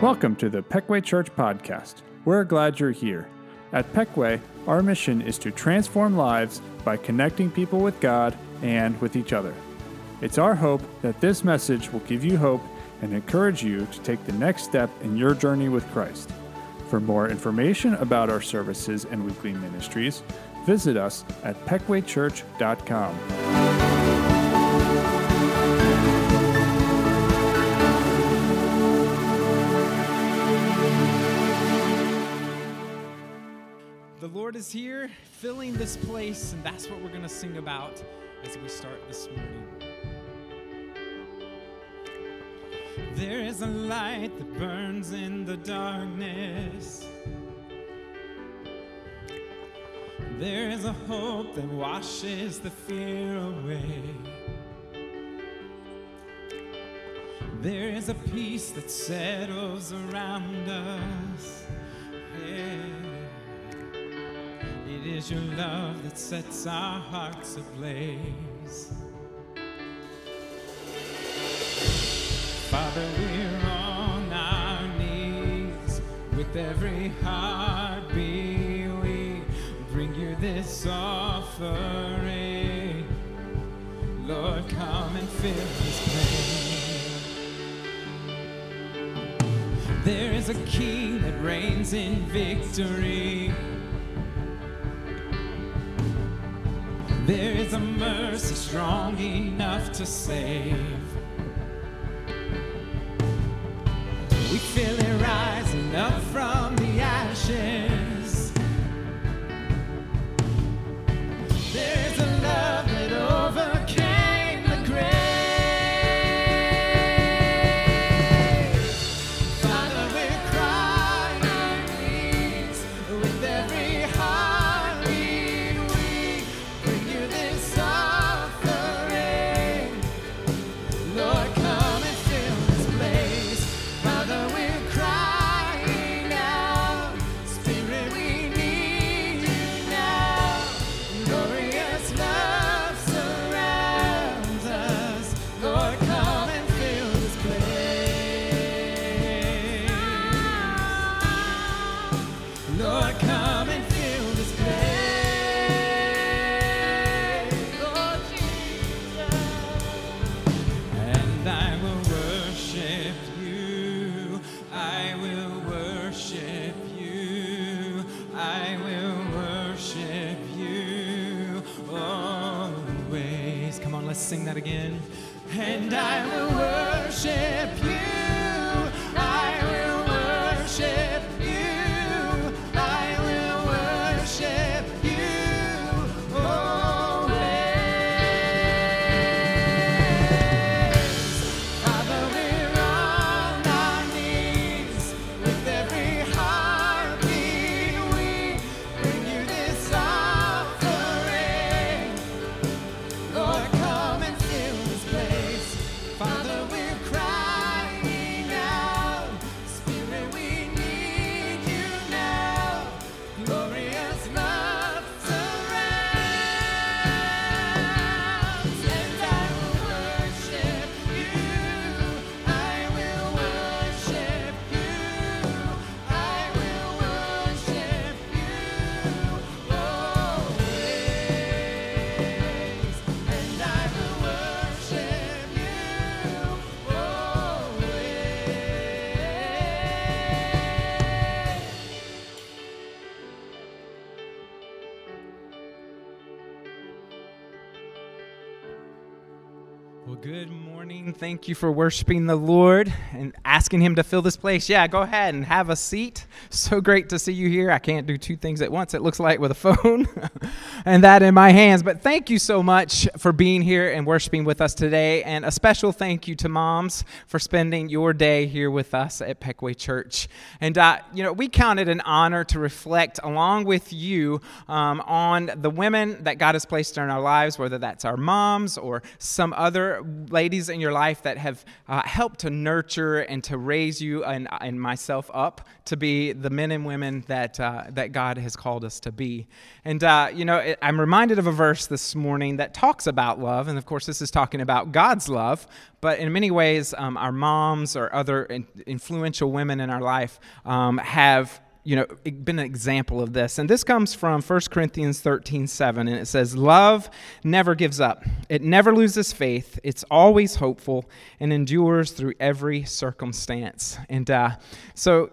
Welcome to the Pequea Church Podcast. We're glad you're here. At Pequea, our mission is to transform lives by connecting people with God and with each other. It's our hope that this message will give you hope and encourage you to take the next step in your journey with Christ. For more information about our services and weekly ministries, visit us at pequeachurch.com. Lord is here, filling this place, and that's what we're going to sing about as we start this morning. There is a light that burns in the darkness. There is a hope that washes the fear away. There is a peace that settles around us. It is your love that sets our hearts ablaze. Father, we're on our knees with every heartbeat. We bring you this offering. Lord, come and fill this place. There is a king that reigns in victory. There is a mercy strong enough to save. We feel it rising up from Thank you for worshiping the Lord and asking Him to fill this place. Yeah, go ahead and have a seat. So great to see you here. I can't do two things at once, it looks like, with a phone and that in my hands. But thank you so much for being here and worshiping with us today. And a special thank you to moms for spending your day here with us at Pequea Church. And, uh, you know, we count it an honor to reflect along with you um, on the women that God has placed in our lives, whether that's our moms or some other ladies in your life that have uh, helped to nurture and to raise you and, and myself up to be the men and women that, uh, that God has called us to be. And, uh, you know, I'm reminded of a verse this morning that talks about love. And of course, this is talking about God's love. But in many ways, um, our moms or other influential women in our life um, have you know, been an example of this. And this comes from 1 Corinthians 13 7, and it says, Love never gives up, it never loses faith, it's always hopeful, and endures through every circumstance. And uh, so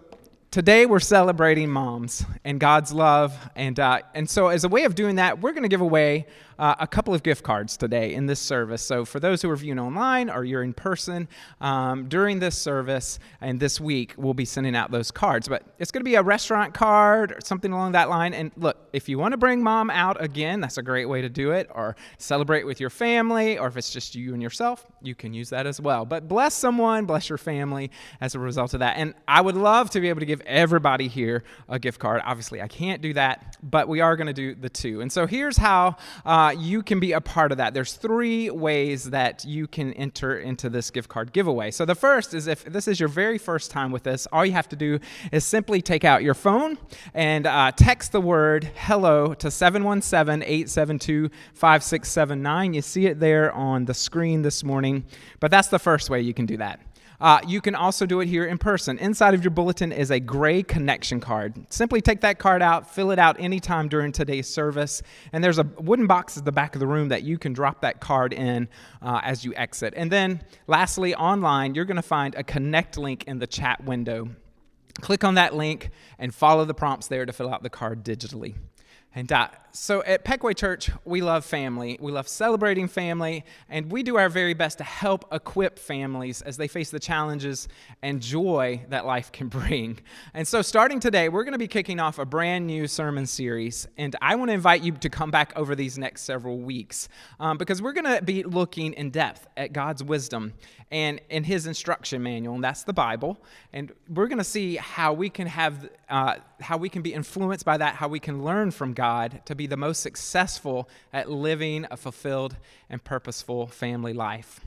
today we're celebrating moms and God's love. And, uh, and so, as a way of doing that, we're going to give away uh, a couple of gift cards today in this service. So, for those who are viewing online or you're in person um, during this service and this week, we'll be sending out those cards. But it's going to be a restaurant card or something along that line. And look, if you want to bring mom out again, that's a great way to do it, or celebrate with your family, or if it's just you and yourself, you can use that as well. But bless someone, bless your family as a result of that. And I would love to be able to give everybody here a gift card. Obviously, I can't do that, but we are going to do the two. And so here's how. Uh, uh, you can be a part of that. There's three ways that you can enter into this gift card giveaway. So the first is if this is your very first time with us, all you have to do is simply take out your phone and uh, text the word hello to 717 872 5679. You see it there on the screen this morning, but that's the first way you can do that. Uh, you can also do it here in person. Inside of your bulletin is a gray connection card. Simply take that card out, fill it out anytime during today's service, and there's a wooden box at the back of the room that you can drop that card in uh, as you exit. And then, lastly, online, you're going to find a connect link in the chat window. Click on that link and follow the prompts there to fill out the card digitally. And uh, so at Pequea Church, we love family. We love celebrating family, and we do our very best to help equip families as they face the challenges and joy that life can bring. And so, starting today, we're going to be kicking off a brand new sermon series, and I want to invite you to come back over these next several weeks um, because we're going to be looking in depth at God's wisdom and in His instruction manual, and that's the Bible. And we're going to see how we can have, uh, how we can be influenced by that, how we can learn from God God to be the most successful at living a fulfilled and purposeful family life.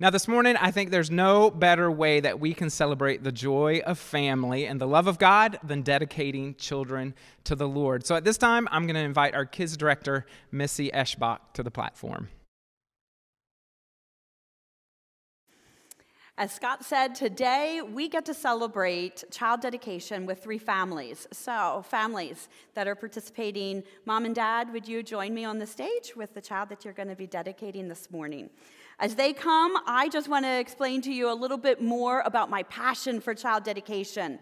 Now, this morning, I think there's no better way that we can celebrate the joy of family and the love of God than dedicating children to the Lord. So, at this time, I'm going to invite our kids director, Missy Eschbach, to the platform. As Scott said, today we get to celebrate child dedication with three families. So, families that are participating, mom and dad, would you join me on the stage with the child that you're going to be dedicating this morning? As they come, I just want to explain to you a little bit more about my passion for child dedication.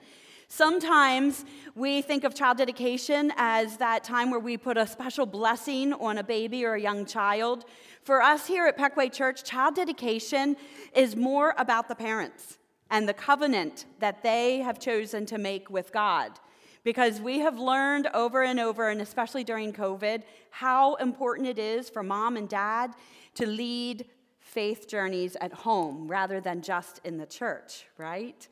Sometimes we think of child dedication as that time where we put a special blessing on a baby or a young child. For us here at Pequea Church, child dedication is more about the parents and the covenant that they have chosen to make with God. Because we have learned over and over, and especially during COVID, how important it is for mom and dad to lead faith journeys at home rather than just in the church, right?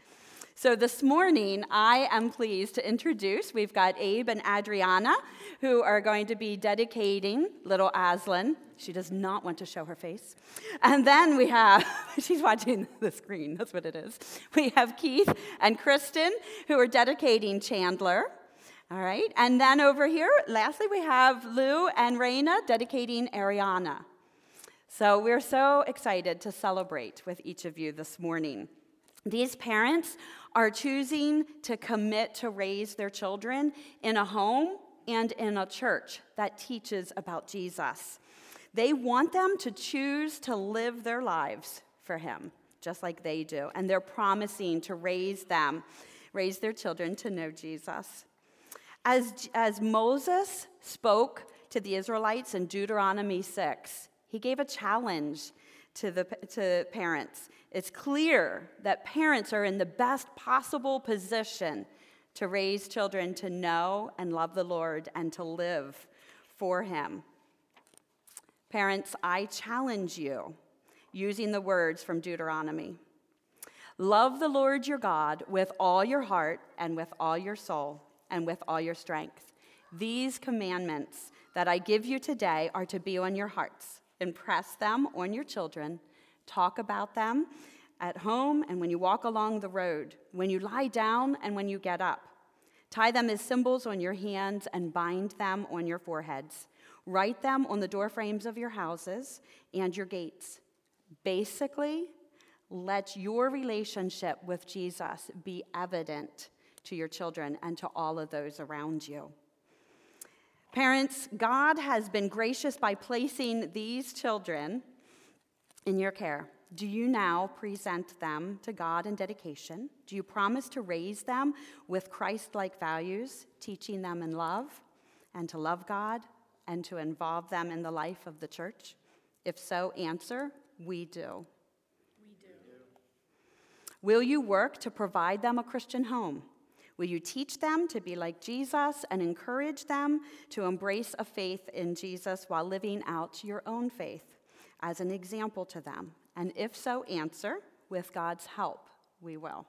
So this morning, I am pleased to introduce, we've got Abe and Adriana, who are going to be dedicating little Aslan. She does not want to show her face. And then we have, she's watching the screen, that's what it is. We have Keith and Kristen, who are dedicating Chandler. All right, and then over here, lastly, we have Lou and Raina dedicating Ariana. So we're so excited to celebrate with each of you this morning. These parents are choosing to commit to raise their children in a home and in a church that teaches about Jesus. They want them to choose to live their lives for Him, just like they do. And they're promising to raise them, raise their children to know Jesus. As, as Moses spoke to the Israelites in Deuteronomy 6, he gave a challenge to, the, to parents. It's clear that parents are in the best possible position to raise children to know and love the Lord and to live for Him. Parents, I challenge you using the words from Deuteronomy. Love the Lord your God with all your heart and with all your soul and with all your strength. These commandments that I give you today are to be on your hearts. Impress them on your children Talk about them at home and when you walk along the road, when you lie down and when you get up. Tie them as symbols on your hands and bind them on your foreheads. Write them on the doorframes of your houses and your gates. Basically, let your relationship with Jesus be evident to your children and to all of those around you. Parents, God has been gracious by placing these children in your care. Do you now present them to God in dedication? Do you promise to raise them with Christ like values, teaching them in love and to love God and to involve them in the life of the church? If so, answer, we do. We do. Will you work to provide them a Christian home? Will you teach them to be like Jesus and encourage them to embrace a faith in Jesus while living out your own faith as an example to them? And if so, answer, with God's help, we will.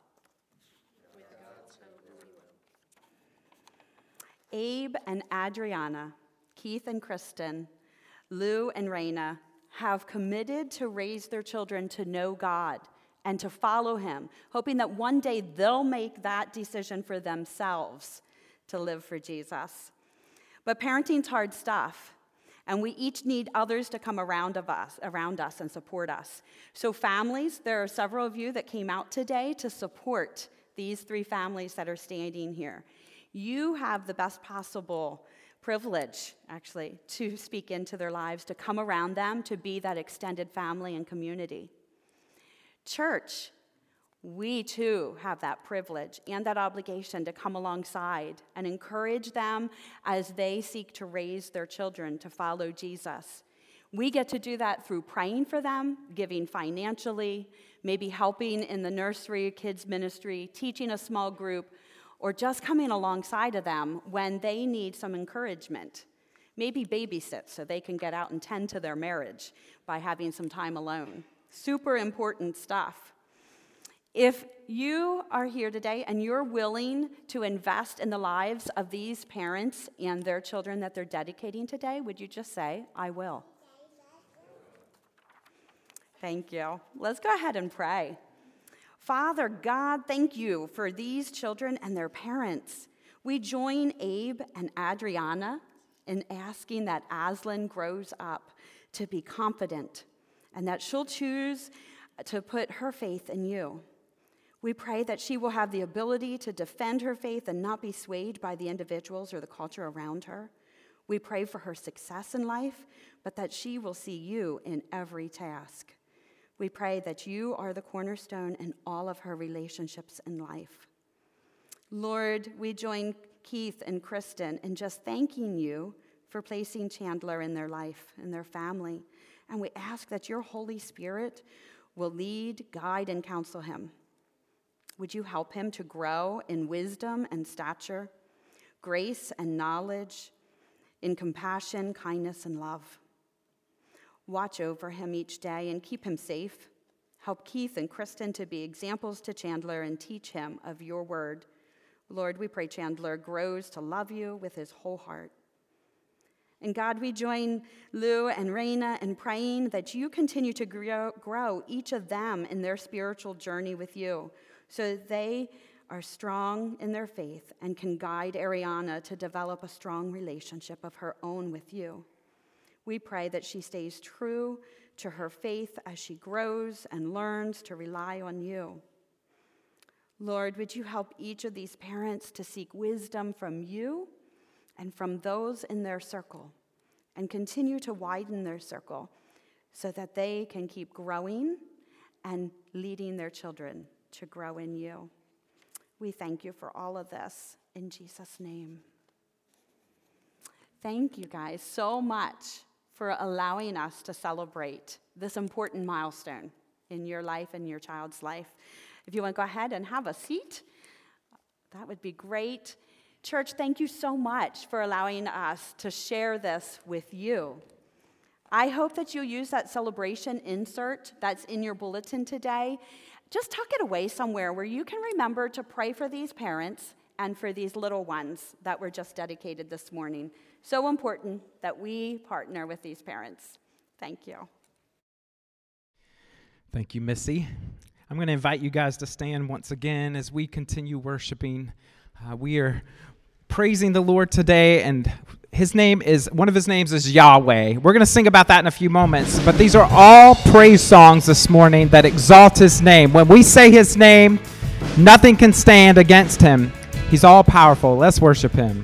Abe and Adriana, Keith and Kristen, Lou and Raina have committed to raise their children to know God and to follow Him, hoping that one day they'll make that decision for themselves to live for Jesus. But parenting's hard stuff. And we each need others to come around of us, around us and support us. So families, there are several of you that came out today to support these three families that are standing here. You have the best possible privilege, actually, to speak into their lives, to come around them, to be that extended family and community. Church, we too have that privilege and that obligation to come alongside and encourage them as they seek to raise their children to follow Jesus. We get to do that through praying for them, giving financially, maybe helping in the nursery, kids' ministry, teaching a small group, or just coming alongside of them when they need some encouragement. Maybe babysit so they can get out and tend to their marriage by having some time alone. Super important stuff. If you are here today and you're willing to invest in the lives of these parents and their children that they're dedicating today, would you just say, I will? Thank you. Let's go ahead and pray. Father God, thank you for these children and their parents. We join Abe and Adriana in asking that Aslan grows up to be confident and that she'll choose to put her faith in you. We pray that she will have the ability to defend her faith and not be swayed by the individuals or the culture around her. We pray for her success in life, but that she will see you in every task. We pray that you are the cornerstone in all of her relationships in life. Lord, we join Keith and Kristen in just thanking you for placing Chandler in their life and their family. And we ask that your Holy Spirit will lead, guide, and counsel him. Would you help him to grow in wisdom and stature, grace and knowledge, in compassion, kindness, and love? Watch over him each day and keep him safe. Help Keith and Kristen to be examples to Chandler and teach him of your word. Lord, we pray Chandler grows to love you with his whole heart. And God, we join Lou and Raina in praying that you continue to grow, grow each of them in their spiritual journey with you so they are strong in their faith and can guide Ariana to develop a strong relationship of her own with you. We pray that she stays true to her faith as she grows and learns to rely on you. Lord, would you help each of these parents to seek wisdom from you and from those in their circle and continue to widen their circle so that they can keep growing and leading their children to grow in you. We thank you for all of this in Jesus' name. Thank you guys so much for allowing us to celebrate this important milestone in your life and your child's life. If you want to go ahead and have a seat, that would be great. Church, thank you so much for allowing us to share this with you. I hope that you'll use that celebration insert that's in your bulletin today just tuck it away somewhere where you can remember to pray for these parents and for these little ones that were just dedicated this morning. So important that we partner with these parents. Thank you. Thank you, Missy. I'm going to invite you guys to stand once again as we continue worshiping. Uh, we are praising the Lord today, and His name is one of His names is Yahweh. We're going to sing about that in a few moments, but these are all praise songs this morning that exalt His name. When we say His name, nothing can stand against Him. He's all powerful. Let's worship Him.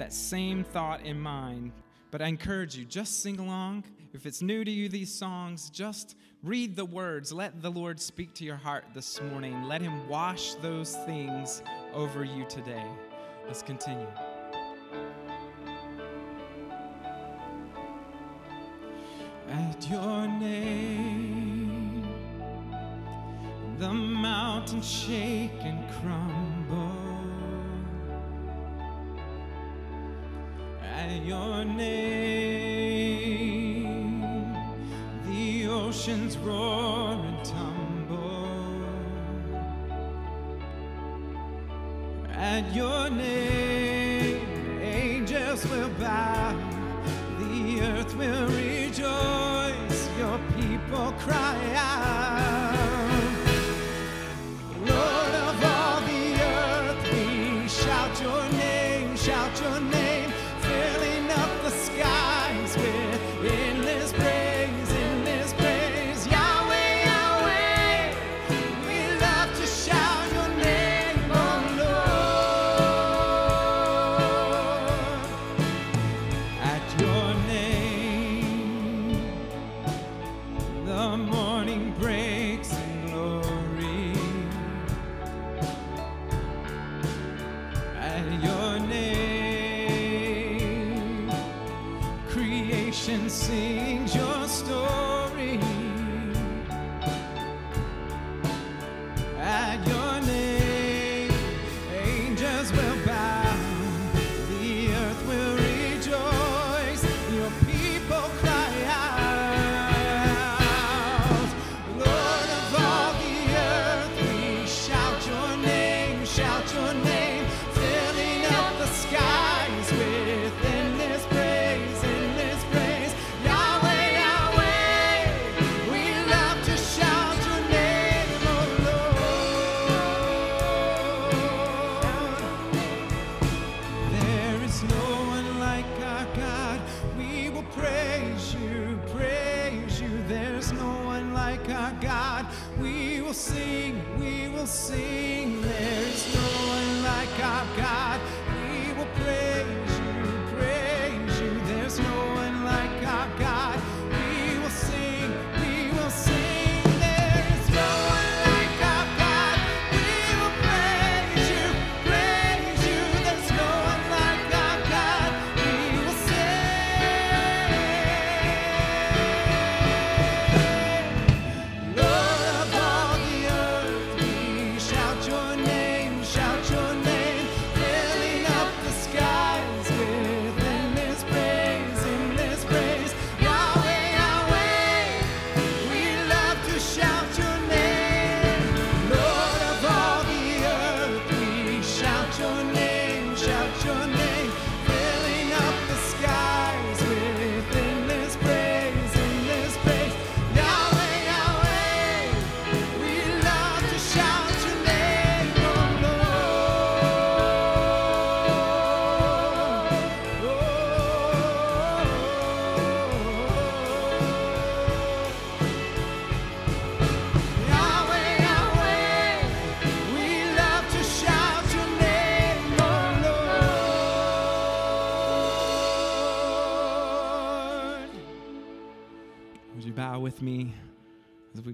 That same thought in mind. But I encourage you, just sing along. If it's new to you, these songs, just read the words. Let the Lord speak to your heart this morning. Let Him wash those things over you today. Let's continue. At your name, the mountains shake and crumble. At your name. The oceans roar and tumble at your name. Angels will bow, the earth will rejoice. Your people cry out.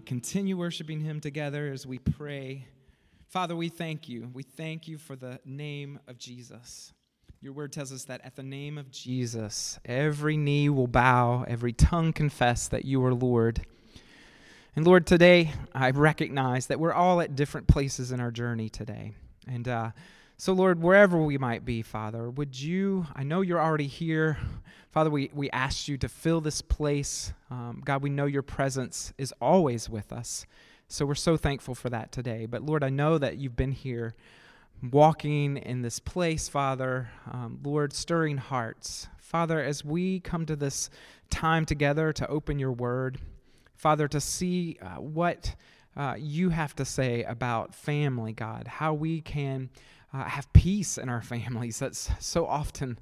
Continue worshiping Him together, as we pray? Father, we thank you. We thank you for the name of Jesus. Your word tells us that at the name of Jesus, every knee will bow, every tongue confess that you are Lord. And Lord, today I recognize that we're all at different places in our journey today. And uh, so, Lord, wherever we might be, Father, would you, I know you're already here. Father, we, we ask you to fill this place. Um, God, we know your presence is always with us. So we're so thankful for that today. But Lord, I know that you've been here walking in this place, Father, um, Lord, stirring hearts. Father, as we come to this time together to open your word, Father, to see uh, what uh, you have to say about family, God, how we can uh, have peace in our families. That's so often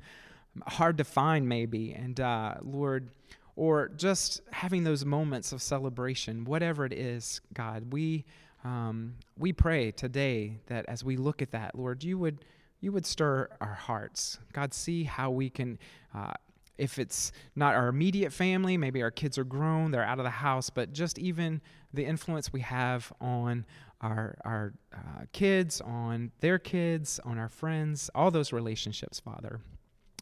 hard to find, maybe. And uh, Lord, or just having those moments of celebration, whatever it is, God, we um, we pray today that as we look at that, Lord, you would you would stir our hearts. God, see how we can. Uh, if it's not our immediate family, maybe our kids are grown, they're out of the house, but just even the influence we have on our, our uh, kids, on their kids, on our friends, all those relationships, Father.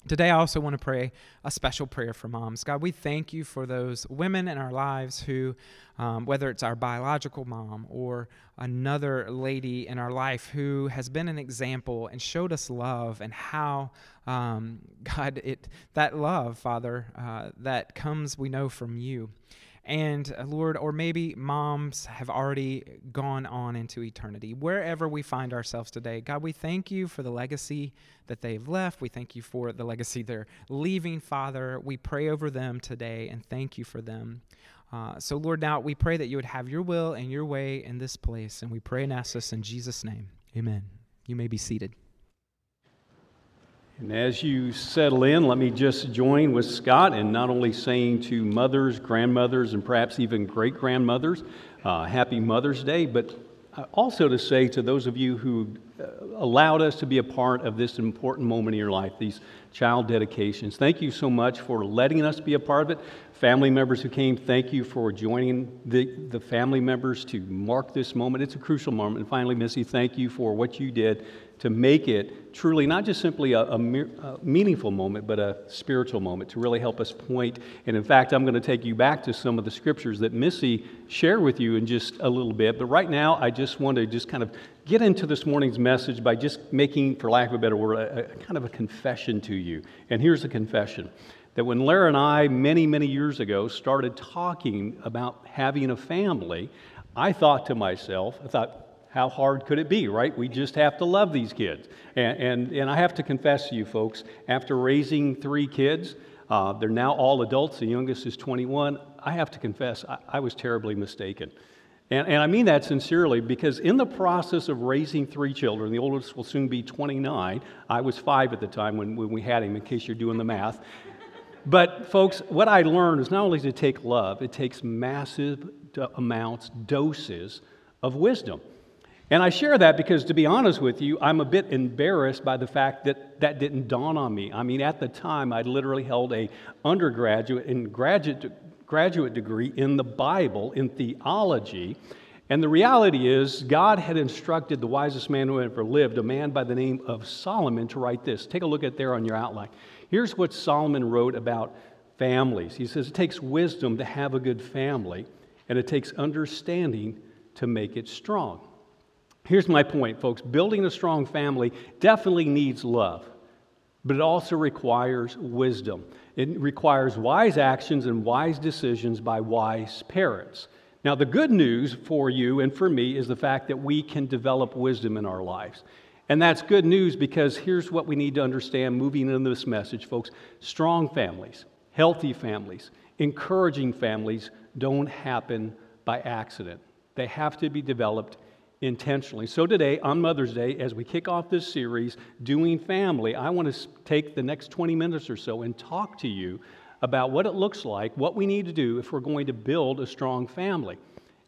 Today, I also want to pray a special prayer for moms. God, we thank you for those women in our lives who, um, whether it's our biological mom or another lady in our life who has been an example and showed us love and how, um, God, it that love, Father, uh, that comes, we know, from you. And uh, Lord, or maybe moms have already gone on into eternity. Wherever we find ourselves today, God, we thank you for the legacy that they've left. We thank you for the legacy they're leaving, Father. We pray over them today and thank you for them. Uh, so, Lord, now we pray that you would have your will and your way in this place. And we pray and ask this in Jesus' name. Amen. You may be seated. And as you settle in, let me just join with Scott in not only saying to mothers, grandmothers, and perhaps even great grandmothers, uh, Happy Mother's Day, but also to say to those of you who uh, allowed us to be a part of this important moment in your life, these child dedications. Thank you so much for letting us be a part of it. Family members who came, thank you for joining the, the family members to mark this moment. It's a crucial moment. And finally, Missy, thank you for what you did to make it truly not just simply a, a, a, meaningful moment, but a spiritual moment to really help us point. And in fact, I'm going to take you back to some of the scriptures that Missy shared with you in just a little bit. But right now, I just want to just kind of get into this morning's message by just making, for lack of a better word, a, a kind of a confession to you. And here's the confession that when Lara and I, many, many years ago, started talking about having a family, I thought to myself, I thought, how hard could it be, right? We just have to love these kids. And, and, and I have to confess to you folks, after raising three kids, uh, they're now all adults, the youngest is 21. I have to confess, I, I was terribly mistaken. And, and I mean that sincerely because in the process of raising three children, the oldest will soon be 29. I was five at the time when, when we had him, in case you're doing the math. But, folks, what I learned is not only to take love, it takes massive amounts, doses of wisdom. And I share that because, to be honest with you, I'm a bit embarrassed by the fact that that didn't dawn on me. I mean, at the time, I literally held a undergraduate and graduate, graduate degree in the Bible, in theology. And the reality is, God had instructed the wisest man who ever lived, a man by the name of Solomon, to write this. Take a look at there on your outline. Here's what Solomon wrote about families. He says, It takes wisdom to have a good family, and it takes understanding to make it strong. Here's my point, folks building a strong family definitely needs love, but it also requires wisdom. It requires wise actions and wise decisions by wise parents. Now, the good news for you and for me is the fact that we can develop wisdom in our lives. And that's good news because here's what we need to understand moving into this message, folks. Strong families, healthy families, encouraging families don't happen by accident. They have to be developed intentionally. So, today, on Mother's Day, as we kick off this series, Doing Family, I want to take the next 20 minutes or so and talk to you about what it looks like, what we need to do if we're going to build a strong family.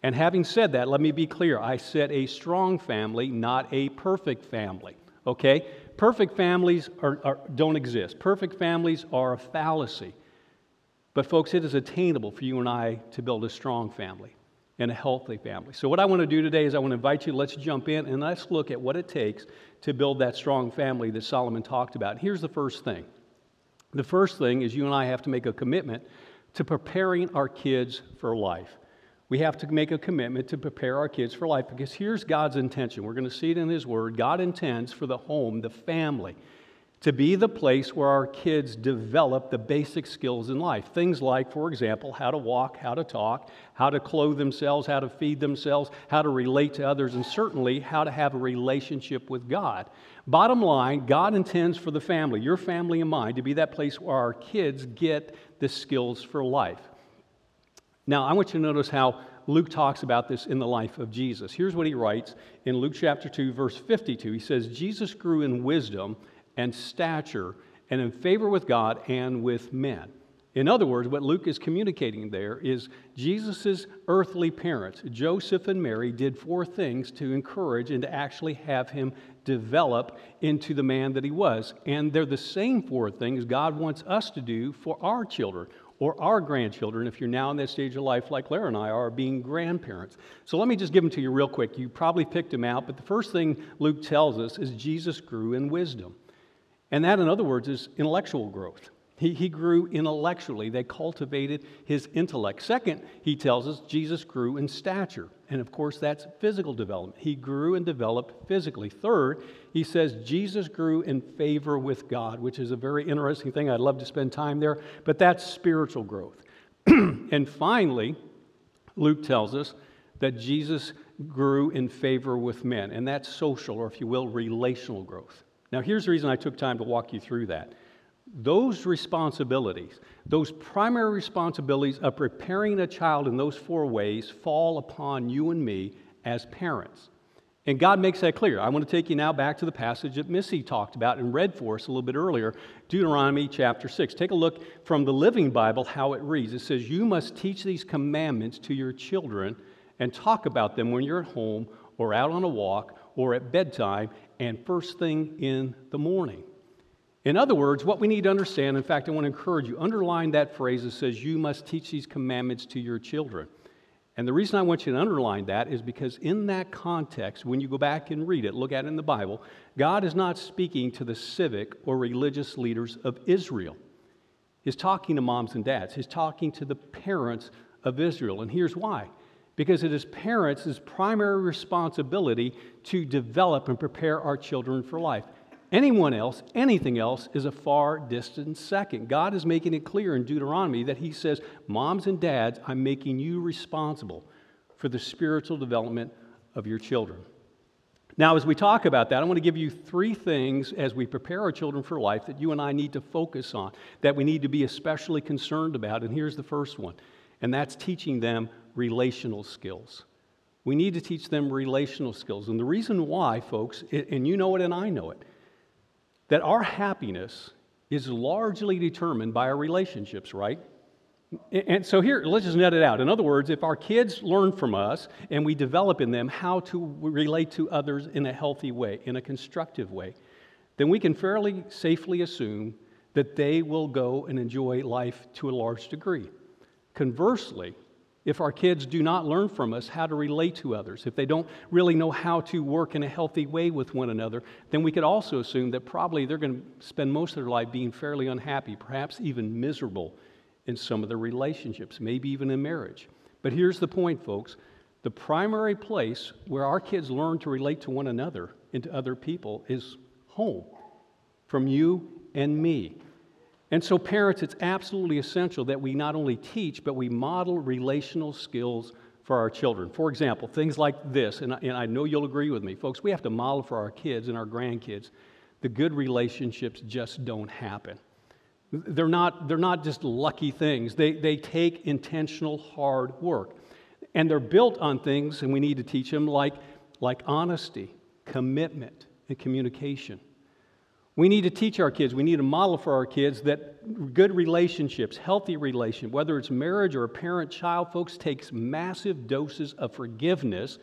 And having said that, let me be clear I said a strong family, not a perfect family. Okay? Perfect families are, are, don't exist. Perfect families are a fallacy. But, folks, it is attainable for you and I to build a strong family and a healthy family. So, what I want to do today is I want to invite you, let's jump in and let's look at what it takes to build that strong family that Solomon talked about. Here's the first thing the first thing is you and I have to make a commitment to preparing our kids for life. We have to make a commitment to prepare our kids for life because here's God's intention. We're going to see it in His Word. God intends for the home, the family, to be the place where our kids develop the basic skills in life. Things like, for example, how to walk, how to talk, how to clothe themselves, how to feed themselves, how to relate to others, and certainly how to have a relationship with God. Bottom line, God intends for the family, your family and mine, to be that place where our kids get the skills for life. Now, I want you to notice how Luke talks about this in the life of Jesus. Here's what he writes in Luke chapter 2, verse 52. He says, Jesus grew in wisdom and stature and in favor with God and with men. In other words, what Luke is communicating there is Jesus' earthly parents, Joseph and Mary, did four things to encourage and to actually have him develop into the man that he was. And they're the same four things God wants us to do for our children or our grandchildren if you're now in that stage of life like Lara and I are, being grandparents. So let me just give them to you real quick. You probably picked them out, but the first thing Luke tells us is Jesus grew in wisdom. And that, in other words, is intellectual growth. He, he grew intellectually. They cultivated his intellect. Second, he tells us Jesus grew in stature. And of course, that's physical development. He grew and developed physically. Third, he says Jesus grew in favor with God, which is a very interesting thing. I'd love to spend time there, but that's spiritual growth. and finally, Luke tells us that Jesus grew in favor with men, and that's social, or if you will, relational growth. Now, here's the reason I took time to walk you through that. Those responsibilities, those primary responsibilities of preparing a child in those four ways, fall upon you and me as parents. And God makes that clear. I want to take you now back to the passage that Missy talked about and read for us a little bit earlier, Deuteronomy chapter 6. Take a look from the Living Bible how it reads. It says, You must teach these commandments to your children and talk about them when you're at home or out on a walk or at bedtime and first thing in the morning. In other words, what we need to understand, in fact, I want to encourage you, underline that phrase that says, You must teach these commandments to your children. And the reason I want you to underline that is because in that context, when you go back and read it, look at it in the Bible, God is not speaking to the civic or religious leaders of Israel. He's talking to moms and dads. He's talking to the parents of Israel. And here's why because it is parents' primary responsibility to develop and prepare our children for life. Anyone else, anything else, is a far distant second. God is making it clear in Deuteronomy that He says, Moms and dads, I'm making you responsible for the spiritual development of your children. Now, as we talk about that, I want to give you three things as we prepare our children for life that you and I need to focus on, that we need to be especially concerned about. And here's the first one, and that's teaching them relational skills. We need to teach them relational skills. And the reason why, folks, and you know it and I know it, that our happiness is largely determined by our relationships, right? And so here, let's just net it out. In other words, if our kids learn from us and we develop in them how to relate to others in a healthy way, in a constructive way, then we can fairly safely assume that they will go and enjoy life to a large degree. Conversely, if our kids do not learn from us how to relate to others, if they don't really know how to work in a healthy way with one another, then we could also assume that probably they're going to spend most of their life being fairly unhappy, perhaps even miserable in some of their relationships, maybe even in marriage. But here's the point, folks the primary place where our kids learn to relate to one another and to other people is home, from you and me. And so, parents, it's absolutely essential that we not only teach, but we model relational skills for our children. For example, things like this, and I, and I know you'll agree with me, folks, we have to model for our kids and our grandkids the good relationships just don't happen. They're not, they're not just lucky things, they, they take intentional hard work. And they're built on things, and we need to teach them like, like honesty, commitment, and communication. We need to teach our kids, we need to model for our kids that good relationships, healthy relationship, whether it's marriage or a parent child, folks, takes massive doses of forgiveness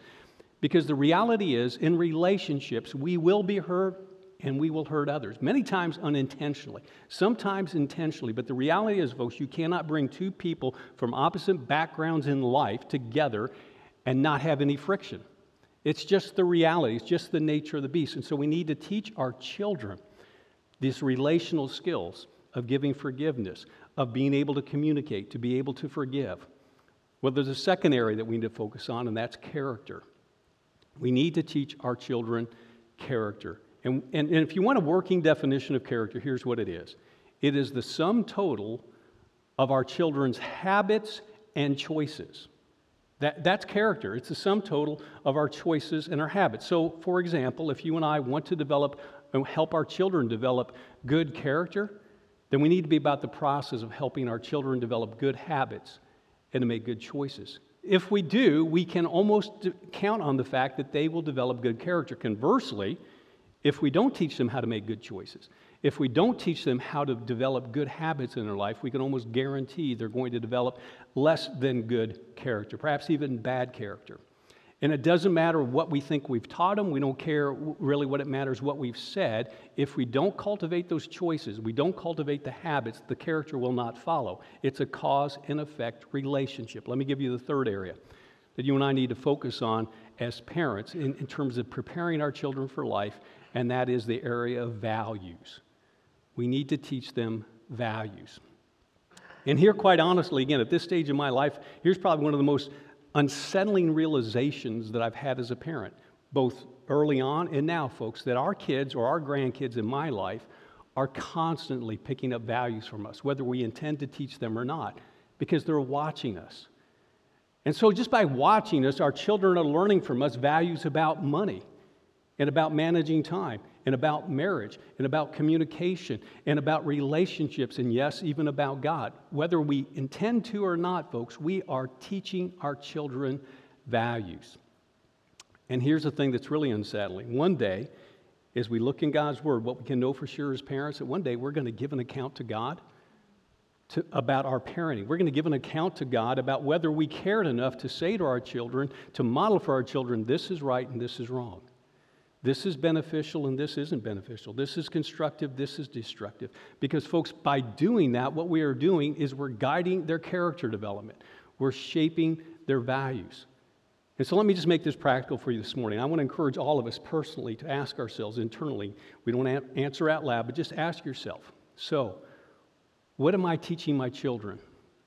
because the reality is in relationships, we will be hurt and we will hurt others, many times unintentionally, sometimes intentionally. But the reality is, folks, you cannot bring two people from opposite backgrounds in life together and not have any friction. It's just the reality, it's just the nature of the beast. And so we need to teach our children these relational skills of giving forgiveness, of being able to communicate, to be able to forgive. Well, there's a second area that we need to focus on, and that's character. We need to teach our children character. And, and, and if you want a working definition of character, here's what it is it is the sum total of our children's habits and choices. That, that's character. It's the sum total of our choices and our habits. So, for example, if you and I want to develop and help our children develop good character, then we need to be about the process of helping our children develop good habits and to make good choices. If we do, we can almost count on the fact that they will develop good character. Conversely, if we don't teach them how to make good choices, if we don't teach them how to develop good habits in their life, we can almost guarantee they're going to develop less than good character, perhaps even bad character. And it doesn't matter what we think we've taught them, we don't care really what it matters what we've said. If we don't cultivate those choices, we don't cultivate the habits, the character will not follow. It's a cause and effect relationship. Let me give you the third area that you and I need to focus on as parents in, in terms of preparing our children for life, and that is the area of values. We need to teach them values. And here, quite honestly, again, at this stage in my life, here's probably one of the most unsettling realizations that I've had as a parent, both early on and now, folks, that our kids or our grandkids in my life are constantly picking up values from us, whether we intend to teach them or not, because they're watching us. And so, just by watching us, our children are learning from us values about money and about managing time and about marriage and about communication and about relationships and, yes, even about God. Whether we intend to or not, folks, we are teaching our children values. And here's the thing that's really unsettling. One day, as we look in God's Word, what we can know for sure as parents, that one day we're going to give an account to God to, about our parenting. We're going to give an account to God about whether we cared enough to say to our children, to model for our children, this is right and this is wrong. This is beneficial and this isn't beneficial. This is constructive, this is destructive. Because, folks, by doing that, what we are doing is we're guiding their character development. We're shaping their values. And so let me just make this practical for you this morning. I want to encourage all of us personally to ask ourselves internally. We don't answer out loud, but just ask yourself. So, what am I teaching my children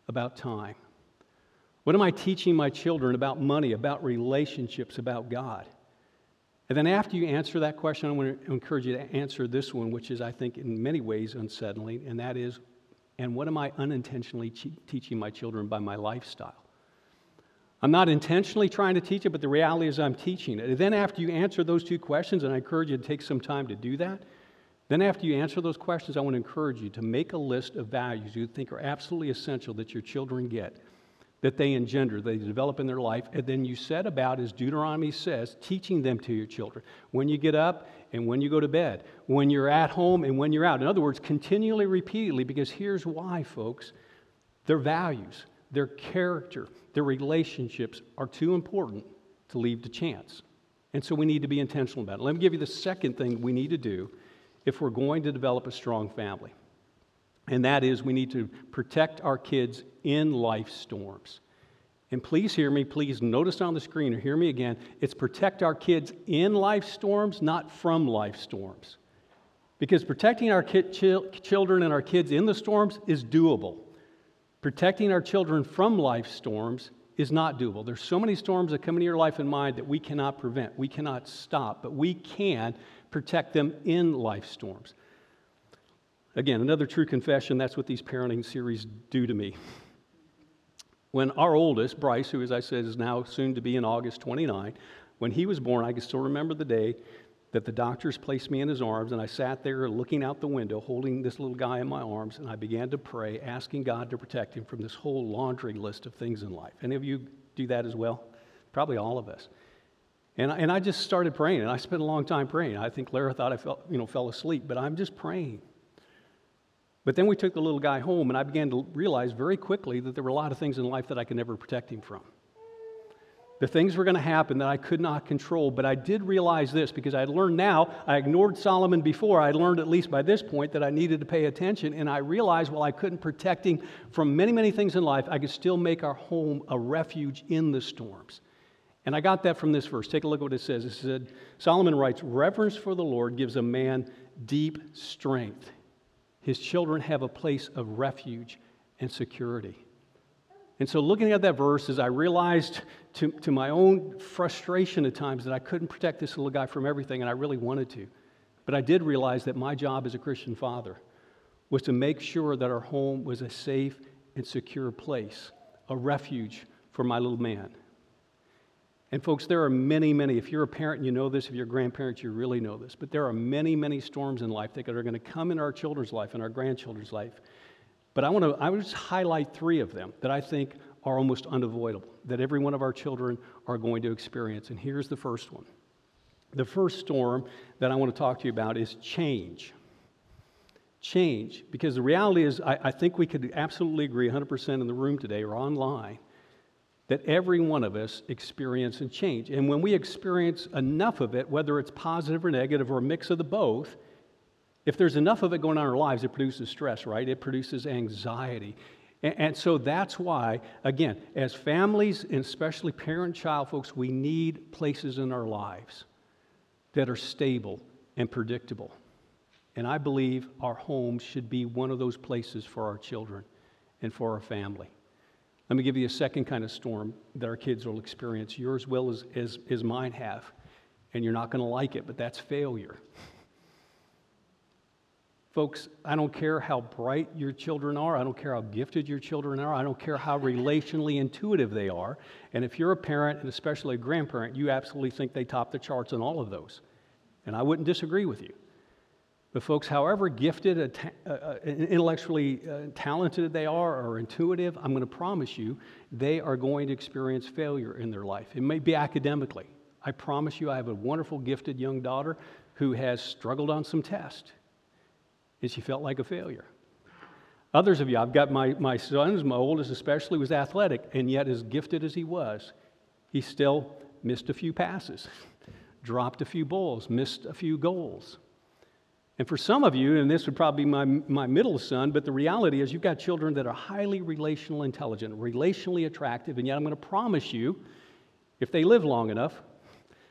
about time? What am I teaching my children about money, about relationships, about God? And then after you answer that question, I want to encourage you to answer this one, which is, I think, in many ways unsettling, and that is, and what am I unintentionally teaching my children by my lifestyle? I'm not intentionally trying to teach it, but the reality is I'm teaching it. And then after you answer those two questions, and I encourage you to take some time to do that, then after you answer those questions, I want to encourage you to make a list of values you think are absolutely essential that your children get that they engender, they develop in their life, and then you set about, as Deuteronomy says, teaching them to your children when you get up and when you go to bed, when you're at home and when you're out. In other words, continually, repeatedly, because here's why, folks their values, their character, their relationships are too important to leave to chance. And so we need to be intentional about it. Let me give you the second thing we need to do if we're going to develop a strong family and that is we need to protect our kids in life storms. And please hear me, please notice on the screen or hear me again. It's protect our kids in life storms, not from life storms. Because protecting our ki- ch- children and our kids in the storms is doable. Protecting our children from life storms is not doable. There's so many storms that come into your life and mind that we cannot prevent, we cannot stop, but we can protect them in life storms. Again, another true confession that's what these parenting series do to me. When our oldest, Bryce, who, as I said, is now soon to be in August 29, when he was born, I can still remember the day that the doctors placed me in his arms, and I sat there looking out the window, holding this little guy in my arms, and I began to pray, asking God to protect him from this whole laundry list of things in life. Any of you do that as well? Probably all of us. And I, and I just started praying, and I spent a long time praying. I think Lara thought I fell, you know, fell asleep, but I'm just praying. But then we took the little guy home, and I began to realize very quickly that there were a lot of things in life that I could never protect him from. The things were going to happen that I could not control, but I did realize this because I had learned now, I ignored Solomon before, I had learned at least by this point that I needed to pay attention, and I realized while I couldn't protect him from many, many things in life, I could still make our home a refuge in the storms. And I got that from this verse. Take a look at what it says. It said, Solomon writes, Reverence for the Lord gives a man deep strength his children have a place of refuge and security. And so, looking at that verse, as I realized to, to my own frustration at times that I couldn't protect this little guy from everything, and I really wanted to. But I did realize that my job as a Christian father was to make sure that our home was a safe and secure place, a refuge for my little man. And, folks, there are many, many, if you're a parent and you know this, if you're a grandparent, you really know this, but there are many, many storms in life that are going to come in our children's life and our grandchildren's life. But I want to I would just highlight three of them that I think are almost unavoidable, that every one of our children are going to experience. And here's the first one. The first storm that I want to talk to you about is change. Change, because the reality is, I, I think we could absolutely agree 100% in the room today or online that every one of us experience and change. And when we experience enough of it, whether it's positive or negative or a mix of the both, if there's enough of it going on in our lives, it produces stress, right? It produces anxiety. And, and so that's why, again, as families, and especially parent child folks, we need places in our lives that are stable and predictable. And I believe our home should be one of those places for our children and for our family. Let me give you a second kind of storm that our kids will experience. Yours will as, as, as mine have. And you're not going to like it, but that's failure. Folks, I don't care how bright your children are. I don't care how gifted your children are. I don't care how relationally intuitive they are. And if you're a parent, and especially a grandparent, you absolutely think they top the charts in all of those. And I wouldn't disagree with you. But, folks, however gifted, uh, uh, intellectually uh, talented they are or intuitive, I'm going to promise you they are going to experience failure in their life. It may be academically. I promise you, I have a wonderful, gifted young daughter who has struggled on some tests, and she felt like a failure. Others of you, I've got my, my sons, my oldest especially, was athletic, and yet, as gifted as he was, he still missed a few passes, dropped a few balls, missed a few goals. And for some of you, and this would probably be my, my middle son, but the reality is you've got children that are highly relational intelligent, relationally attractive, and yet I'm going to promise you, if they live long enough,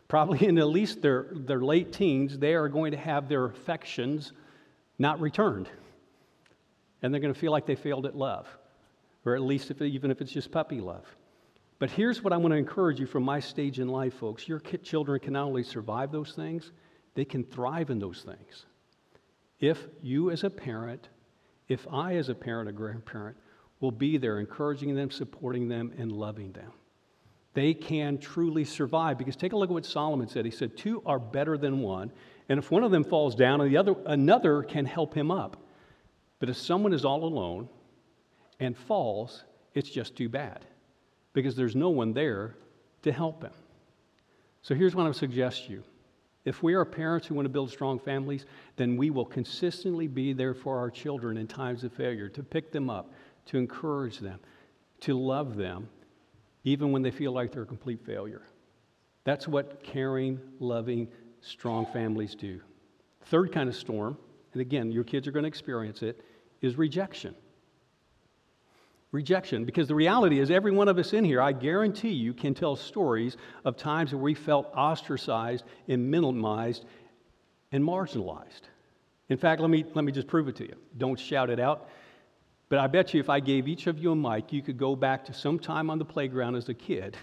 probably in at least their, their late teens, they are going to have their affections not returned. And they're going to feel like they failed at love, or at least if, even if it's just puppy love. But here's what I want to encourage you from my stage in life, folks. Your children can not only survive those things, they can thrive in those things. If you, as a parent, if I, as a parent or grandparent, will be there encouraging them, supporting them, and loving them, they can truly survive. Because take a look at what Solomon said. He said, Two are better than one. And if one of them falls down, and the other, another can help him up. But if someone is all alone and falls, it's just too bad because there's no one there to help him. So here's what I would suggest you. If we are parents who want to build strong families, then we will consistently be there for our children in times of failure, to pick them up, to encourage them, to love them, even when they feel like they're a complete failure. That's what caring, loving, strong families do. Third kind of storm, and again, your kids are going to experience it, is rejection rejection. Because the reality is, every one of us in here, I guarantee you, can tell stories of times where we felt ostracized and minimized and marginalized. In fact, let me, let me just prove it to you. Don't shout it out. But I bet you if I gave each of you a mic, you could go back to some time on the playground as a kid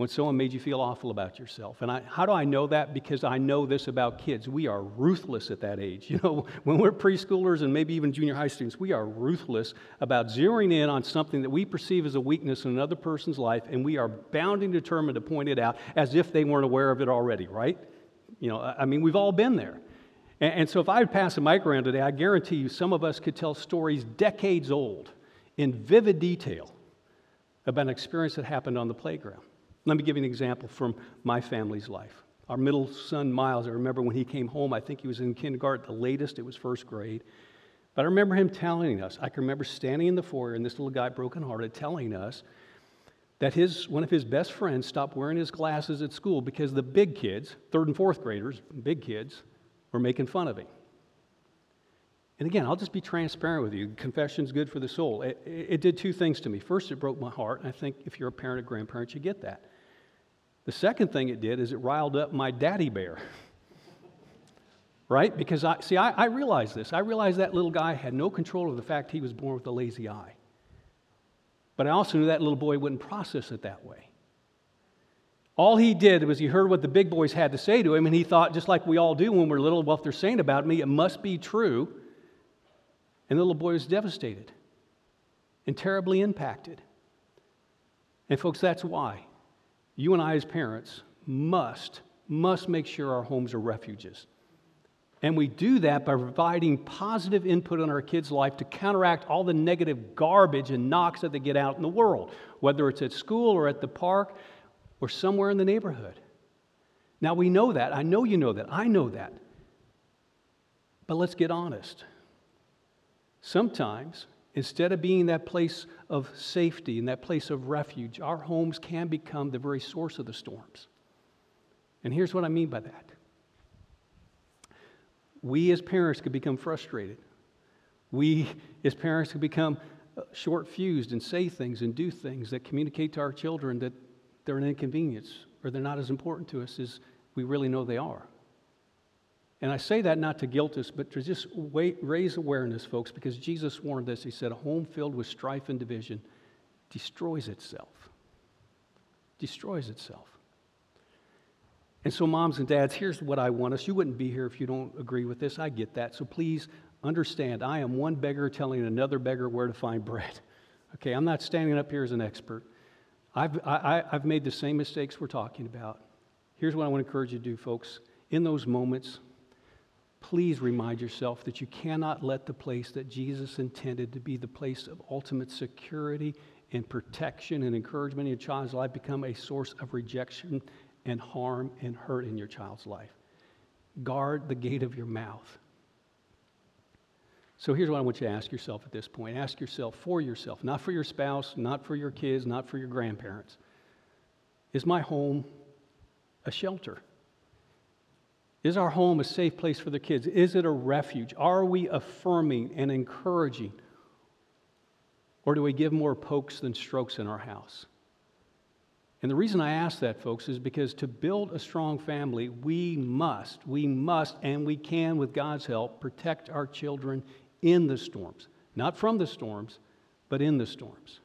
when someone made you feel awful about yourself. And I, how do I know that? Because I know this about kids. We are ruthless at that age. You know, when we're preschoolers and maybe even junior high students, we are ruthless about zeroing in on something that we perceive as a weakness in another person's life, and we are bound and determined to point it out as if they weren't aware of it already, right? You know, I mean, we've all been there. And, and so if I would pass a mic around today, I guarantee you some of us could tell stories decades old in vivid detail about an experience that happened on the playground. Let me give you an example from my family's life. Our middle son, Miles, I remember when he came home, I think he was in kindergarten, the latest, it was first grade. But I remember him telling us, I can remember standing in the foyer and this little guy, brokenhearted, telling us that his, one of his best friends stopped wearing his glasses at school because the big kids, third and fourth graders, big kids, were making fun of him. And again, I'll just be transparent with you. Confession's good for the soul. It, it, did two things to me. First, it broke my heart, and I think if you're a parent or grandparent, you get that. The second thing it did is it riled up my daddy bear. right? Because I see, I, I realized this. I realized that little guy had no control of the fact he was born with a lazy eye. But I also knew that little boy wouldn't process it that way. All he did was he heard what the big boys had to say to him, and he thought, just like we all do when we're little, well, if they're saying about me, it must be true. And the little boy was devastated and terribly impacted. And, folks, that's why you and I, as parents, must, must make sure our homes are refuges. And we do that by providing positive input on our kids' life to counteract all the negative garbage and knocks that they get out in the world, whether it's at school or at the park or somewhere in the neighborhood. Now, we know that. I know you know that. I know that. But let's get honest. Sometimes, instead of being that place of safety and that place of refuge, our homes can become the very source of the storms. And here's what I mean by that we as parents could become frustrated. We as parents could become uh, short fused and say things and do things that communicate to our children that they're an inconvenience or they're not as important to us as we really know they are. And I say that not to guilt us, but to just wait, raise awareness, folks, because Jesus warned us. He said, A home filled with strife and division destroys itself. Destroys itself. And so, moms and dads, here's what I want us. You wouldn't be here if you don't agree with this. I get that. So please understand I am one beggar telling another beggar where to find bread. Okay, I'm not standing up here as an expert. I've, I, I've made the same mistakes we're talking about. Here's what I want to encourage you to do, folks. In those moments, please remind yourself that you cannot let the place that Jesus intended to be the place of ultimate security and protection and encouragement in your child's life become a source of rejection and harm and hurt in your child's life. Guard the gate of your mouth. So here's what I want you to ask yourself at this point. Ask yourself for yourself, not for your spouse, not for your kids, not for your grandparents. Is my home a shelter? Is our home a safe place for the kids? Is it a refuge? Are we affirming and encouraging? Or do we give more pokes than strokes in our house? And the reason I ask that, folks, is because to build a strong family, we must, we must, and we can, with God's help, protect our children in the storms. Not from the storms, but in the storms.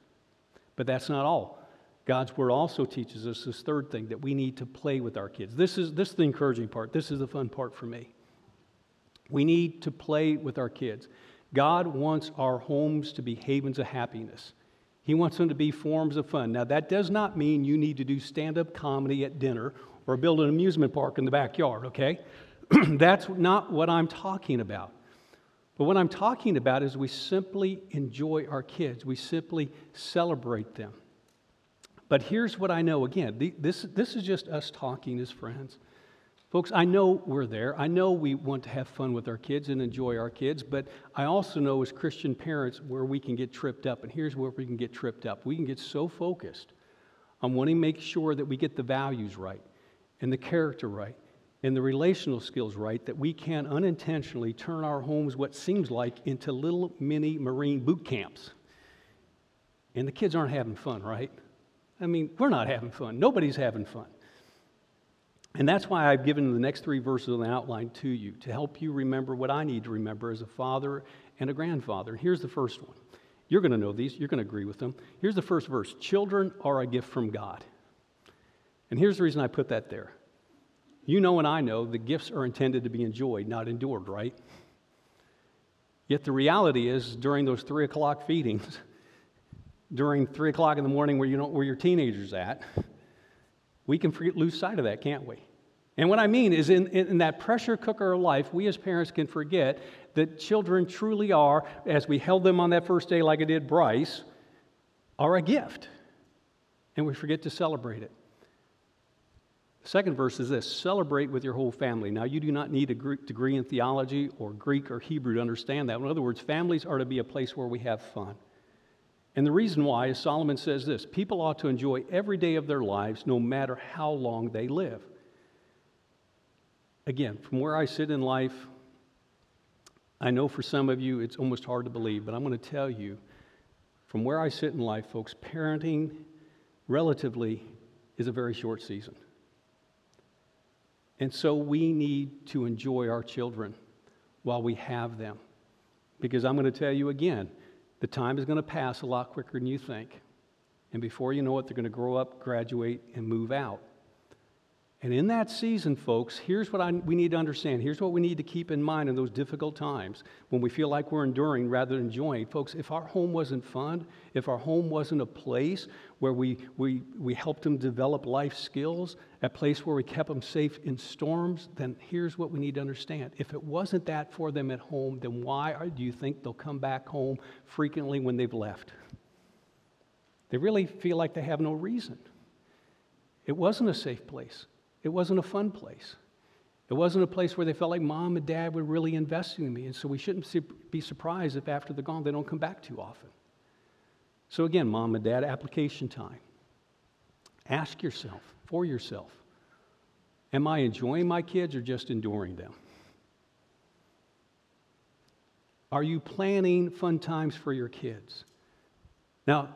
But that's not all. God's word also teaches us this third thing that we need to play with our kids. This is, this is the encouraging part. This is the fun part for me. We need to play with our kids. God wants our homes to be havens of happiness. He wants them to be forms of fun. Now, that does not mean you need to do stand up comedy at dinner or build an amusement park in the backyard, okay? That's not what I'm talking about. But what I'm talking about is we simply enjoy our kids, we simply celebrate them. But here's what I know again, this, this is just us talking as friends. Folks, I know we're there. I know we want to have fun with our kids and enjoy our kids, but I also know as Christian parents where we can get tripped up. And here's where we can get tripped up we can get so focused on wanting to make sure that we get the values right and the character right and the relational skills right that we can unintentionally turn our homes, what seems like, into little mini Marine boot camps. And the kids aren't having fun, right? I mean, we're not having fun. Nobody's having fun. And that's why I've given the next three verses of the outline to you to help you remember what I need to remember as a father and a grandfather. Here's the first one. You're going to know these, you're going to agree with them. Here's the first verse Children are a gift from God. And here's the reason I put that there. You know, and I know the gifts are intended to be enjoyed, not endured, right? Yet the reality is, during those three o'clock feedings, during three o'clock in the morning where you know where your teenager's at, we can forget, lose sight of that, can't we? And what I mean is, in, in that pressure cooker of life, we as parents can forget that children truly are, as we held them on that first day, like I did Bryce, are a gift. And we forget to celebrate it. The second verse is this celebrate with your whole family. Now, you do not need a degree in theology or Greek or Hebrew to understand that. In other words, families are to be a place where we have fun. And the reason why is Solomon says this people ought to enjoy every day of their lives, no matter how long they live. Again, from where I sit in life, I know for some of you it's almost hard to believe, but I'm going to tell you from where I sit in life, folks, parenting relatively is a very short season. And so we need to enjoy our children while we have them. Because I'm going to tell you again, the time is going to pass a lot quicker than you think. And before you know it, they're going to grow up, graduate, and move out. And in that season, folks, here's what I, we need to understand. Here's what we need to keep in mind in those difficult times when we feel like we're enduring rather than enjoying. Folks, if our home wasn't fun, if our home wasn't a place where we, we, we helped them develop life skills, a place where we kept them safe in storms, then here's what we need to understand. If it wasn't that for them at home, then why do you think they'll come back home frequently when they've left? They really feel like they have no reason. It wasn't a safe place. It wasn't a fun place. It wasn't a place where they felt like mom and dad were really investing in me. And so we shouldn't be surprised if after they're gone, they don't come back too often. So, again, mom and dad, application time. Ask yourself, for yourself, am I enjoying my kids or just enduring them? Are you planning fun times for your kids? Now,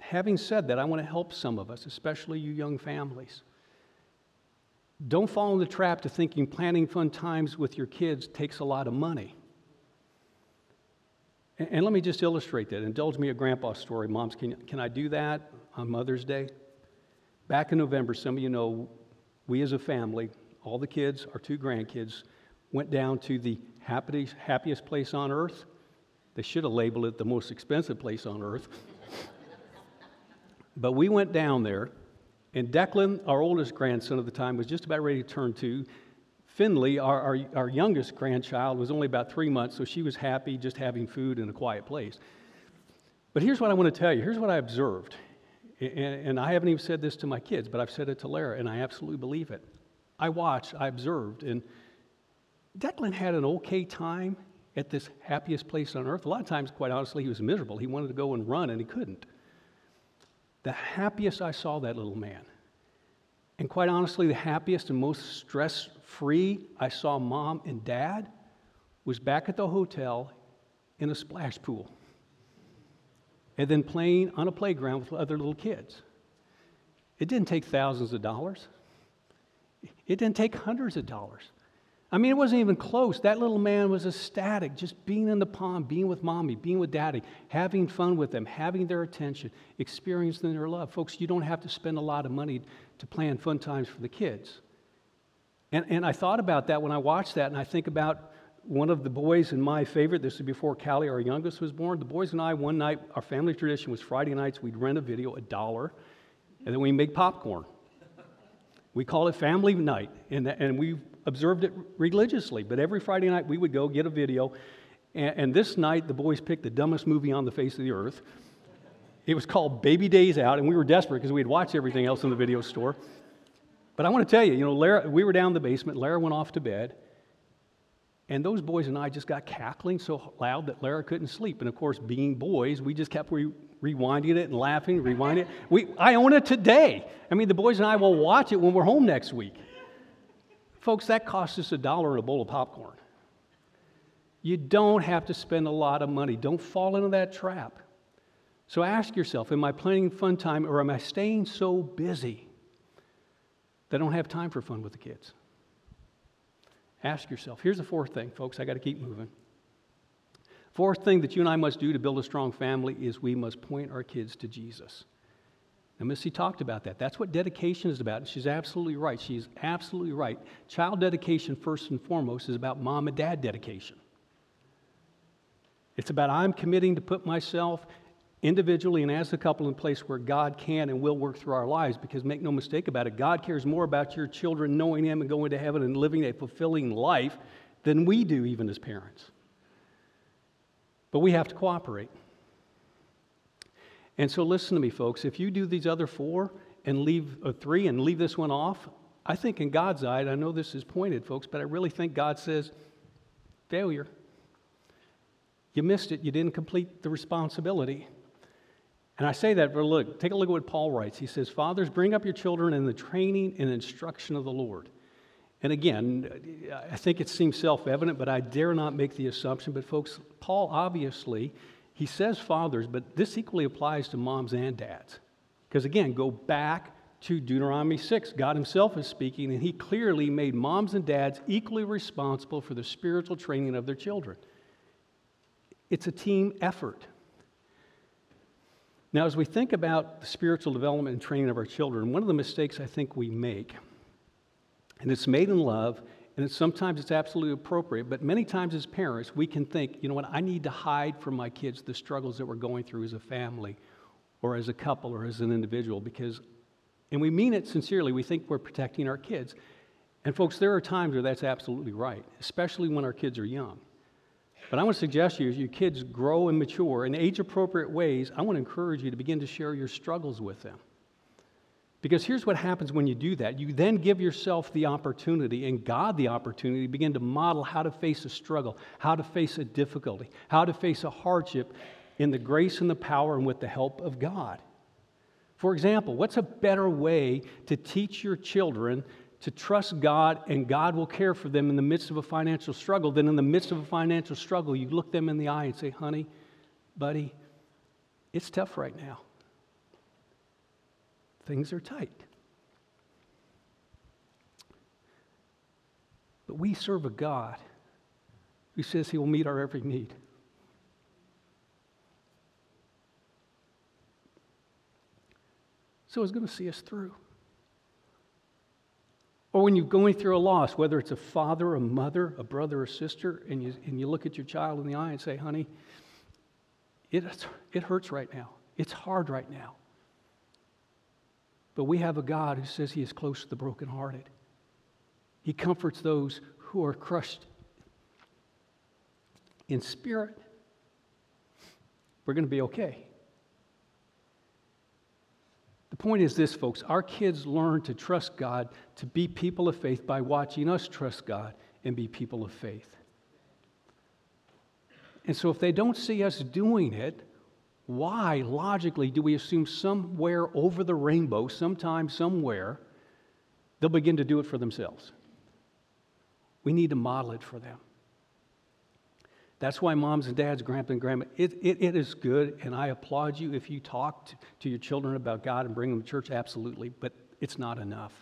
having said that, I want to help some of us, especially you young families. Don't fall in the trap to thinking planning fun times with your kids takes a lot of money. And, and let me just illustrate that. Indulge me a grandpa story. Moms, can, can I do that on Mother's Day? Back in November, some of you know, we as a family, all the kids, our two grandkids, went down to the happiest, happiest place on earth. They should have labeled it the most expensive place on earth. but we went down there and Declan, our oldest grandson at the time, was just about ready to turn two. Finley, our, our, our youngest grandchild, was only about three months, so she was happy just having food in a quiet place. But here's what I want to tell you. Here's what I observed. And, and I haven't even said this to my kids, but I've said it to Lara, and I absolutely believe it. I watched, I observed, and Declan had an okay time at this happiest place on earth. A lot of times, quite honestly, he was miserable. He wanted to go and run, and he couldn't the happiest I saw that little man And quite honestly, the happiest and most stress free I saw mom and dad was back at the hotel in a splash pool and then playing on a playground with other little kids. It didn't take thousands of dollars, it didn't take hundreds of dollars. I mean, it wasn't even close. That little man was ecstatic, just being in the pond, being with mommy, being with daddy, having fun with them, having their attention, experiencing their love. Folks, you don't have to spend a lot of money to plan fun times for the kids. And, and I thought about that when I watched that, and I think about one of the boys and my favorite, this is before Callie, our youngest, was born. The boys and I, one night, our family tradition was Friday nights, we'd rent a video, a dollar, and then we make popcorn. We call it family night, and, and we observed it religiously. But every Friday night, we would go get a video. And, and this night, the boys picked the dumbest movie on the face of the earth. It was called Baby's Day Out, and we were desperate because we had watched everything else in the video store. But I want to tell you, you know, Lara, we were down in the basement. Lara went off to bed. And those boys and I just got cackling so loud that Lara couldn't sleep. And of course, being boys, we just kept re- rewinding it and laughing, rewinding it. We, I own it today. I mean, the boys and I will watch it when we're home next week. Folks, that costs us a dollar and a bowl of popcorn. You don't have to spend a lot of money. Don't fall into that trap. So ask yourself Am I planning fun time or am I staying so busy that I don't have time for fun with the kids? Ask yourself. Here's the fourth thing, folks. I got to keep moving. Fourth thing that you and I must do to build a strong family is we must point our kids to Jesus. Now, Missy talked about that. That's what dedication is about. And she's absolutely right. She's absolutely right. Child dedication, first and foremost, is about mom and dad dedication. It's about I'm committing to put myself individually and as a couple in place where God can and will work through our lives. Because make no mistake about it, God cares more about your children knowing Him and going to heaven and living a fulfilling life than we do, even as parents. But we have to cooperate. And so, listen to me, folks. If you do these other four and leave uh, three and leave this one off, I think in God's eye, I know this is pointed, folks, but I really think God says, failure. You missed it. You didn't complete the responsibility. And I say that, but look, take a look at what Paul writes. He says, Fathers, bring up your children in the training and instruction of the Lord. And again, I think it seems self evident, but I dare not make the assumption. But, folks, Paul obviously, he says fathers, but this equally applies to moms and dads. Because again, go back to Deuteronomy 6. God himself is speaking, and he clearly made moms and dads equally responsible for the spiritual training of their children. It's a team effort. Now, as we think about the spiritual development and training of our children, one of the mistakes I think we make, and it's made in love, and it's, sometimes it's absolutely appropriate, but many times as parents, we can think, you know what, I need to hide from my kids the struggles that we're going through as a family or as a couple or as an individual because, and we mean it sincerely, we think we're protecting our kids. And folks, there are times where that's absolutely right, especially when our kids are young. But I want to suggest to you, as your kids grow and mature in age appropriate ways, I want to encourage you to begin to share your struggles with them. Because here's what happens when you do that you then give yourself the opportunity and God the opportunity to begin to model how to face a struggle, how to face a difficulty, how to face a hardship in the grace and the power and with the help of God. For example, what's a better way to teach your children to trust God and God will care for them in the midst of a financial struggle, than in the midst of a financial struggle, you look them in the eye and say, honey, buddy, it's tough right now. Things are tight. But we serve a God who says he will meet our every need. So he's going to see us through. Or when you're going through a loss, whether it's a father, a mother, a brother, or sister, and you, and you look at your child in the eye and say, honey, it, it hurts right now. It's hard right now. But we have a God who says he is close to the brokenhearted. He comforts those who are crushed in spirit. We're going to be okay. The point is this, folks our kids learn to trust God, to be people of faith by watching us trust God and be people of faith. And so, if they don't see us doing it, why, logically, do we assume somewhere over the rainbow, sometime, somewhere, they'll begin to do it for themselves. We need to model it for them. That's why moms and dads, grandpa and grandma, it, it, it is good, and I applaud you if you talk to, to your children about God and bring them to church, absolutely, but it's not enough.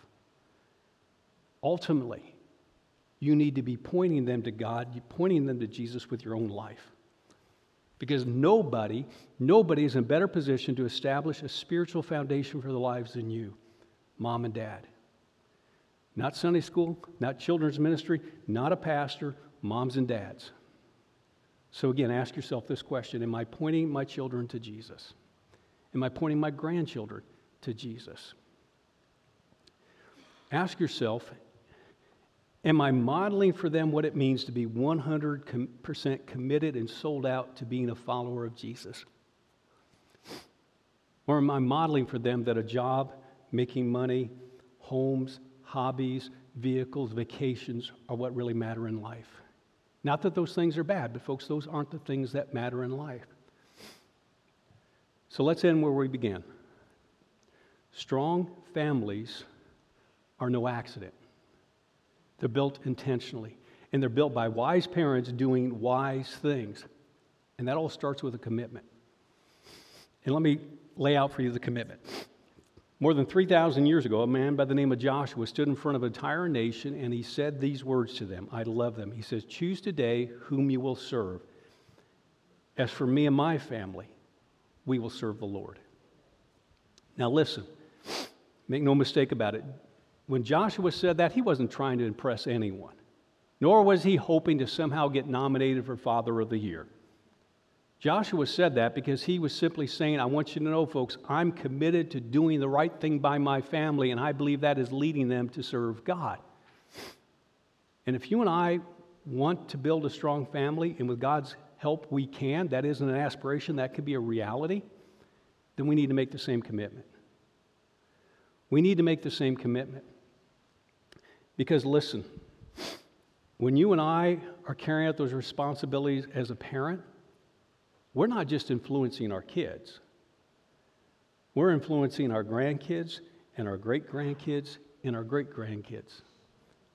Ultimately, you need to be pointing them to God, pointing them to Jesus with your own life. Because nobody, nobody is in a better position to establish a spiritual foundation for their lives than you, mom and dad. Not Sunday school, not children's ministry, not a pastor, moms and dads. So, again, ask yourself this question Am I pointing my children to Jesus? Am I pointing my grandchildren to Jesus? Ask yourself Am I modeling for them what it means to be 100% committed and sold out to being a follower of Jesus? Or am I modeling for them that a job, making money, homes, hobbies, vehicles, vacations are what really matter in life? Not that those things are bad, but folks, those aren't the things that matter in life. So let's end where we began. Strong families are no accident, they're built intentionally. And they're built by wise parents doing wise things. And that all starts with a commitment. And let me lay out for you the commitment. More than 3,000 years ago, a man by the name of Joshua stood in front of an entire nation and he said these words to them. I love them. He says, Choose today whom you will serve. As for me and my family, we will serve the Lord. Now, listen, make no mistake about it. When Joshua said that, he wasn't trying to impress anyone, nor was he hoping to somehow get nominated for Father of the Year. Joshua said that because he was simply saying, I want you to know, folks, I'm committed to doing the right thing by my family, and I believe that is leading them to serve God. And if you and I want to build a strong family, and with God's help we can, that isn't an aspiration, that could be a reality, then we need to make the same commitment. We need to make the same commitment. Because listen, when you and I are carrying out those responsibilities as a parent, we're not just influencing our kids, we're influencing our grandkids and our great grandkids and our great grandkids.